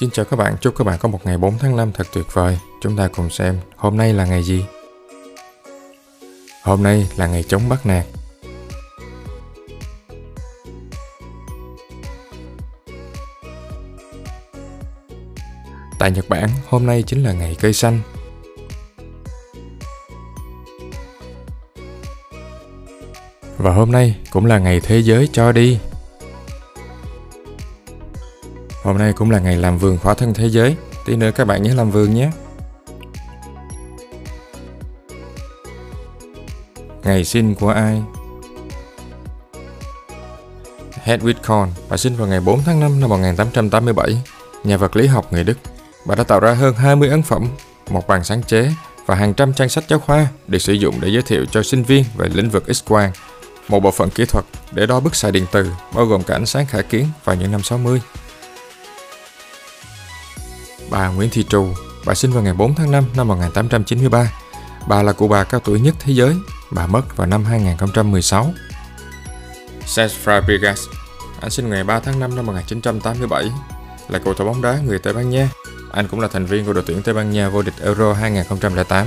Xin chào các bạn, chúc các bạn có một ngày 4 tháng 5 thật tuyệt vời. Chúng ta cùng xem hôm nay là ngày gì? Hôm nay là ngày chống bắt nạt. Tại Nhật Bản, hôm nay chính là ngày cây xanh. Và hôm nay cũng là ngày thế giới cho đi. Hôm nay cũng là ngày làm vườn khỏa thân thế giới. Tí nữa các bạn nhớ làm vườn nhé. Ngày sinh của ai? Hedwig Kohn, bà sinh vào ngày 4 tháng 5 năm 1887, nhà vật lý học người Đức. Bà đã tạo ra hơn 20 ấn phẩm, một bằng sáng chế và hàng trăm trang sách giáo khoa được sử dụng để giới thiệu cho sinh viên về lĩnh vực X-quang, một bộ phận kỹ thuật để đo bức xạ điện từ bao gồm cả ánh sáng khả kiến vào những năm 60. Bà Nguyễn Thị Trù, bà sinh vào ngày 4 tháng 5 năm 1893. Bà là cụ bà cao tuổi nhất thế giới. Bà mất vào năm 2016. Cesc Fabregas, anh sinh ngày 3 tháng 5 năm 1987, là cầu thủ bóng đá người Tây Ban Nha. Anh cũng là thành viên của đội tuyển Tây Ban Nha vô địch Euro 2008,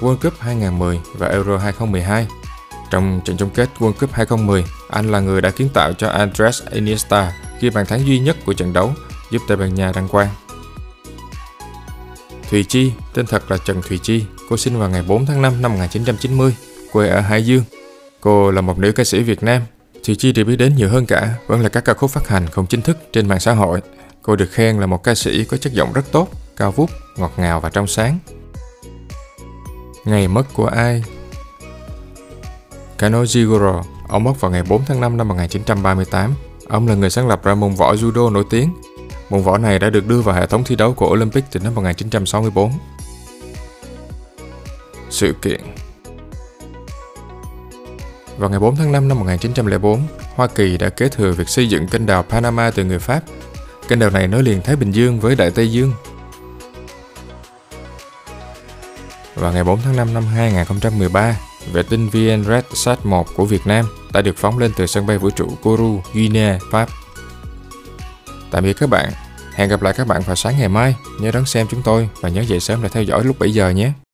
World Cup 2010 và Euro 2012. Trong trận chung kết World Cup 2010, anh là người đã kiến tạo cho Andres Iniesta ghi bàn thắng duy nhất của trận đấu, giúp Tây Ban Nha đăng quang. Thùy Chi, tên thật là Trần Thùy Chi, cô sinh vào ngày 4 tháng 5 năm 1990, quê ở Hải Dương. Cô là một nữ ca sĩ Việt Nam. Thùy Chi được biết đến nhiều hơn cả vẫn là các ca khúc phát hành không chính thức trên mạng xã hội. Cô được khen là một ca sĩ có chất giọng rất tốt, cao vút, ngọt ngào và trong sáng. Ngày mất của ai? Kano Jigoro, ông mất vào ngày 4 tháng 5 năm 1938. Ông là người sáng lập ra môn võ judo nổi tiếng Môn võ này đã được đưa vào hệ thống thi đấu của Olympic từ năm 1964. Sự kiện Vào ngày 4 tháng 5 năm 1904, Hoa Kỳ đã kế thừa việc xây dựng kênh đào Panama từ người Pháp. Kênh đào này nối liền Thái Bình Dương với Đại Tây Dương. Vào ngày 4 tháng 5 năm 2013, vệ tinh VN-Red 1 của Việt Nam đã được phóng lên từ sân bay vũ trụ Kourou, Guinea, Pháp. Tạm biệt các bạn. Hẹn gặp lại các bạn vào sáng ngày mai. Nhớ đón xem chúng tôi và nhớ dậy sớm để theo dõi lúc 7 giờ nhé.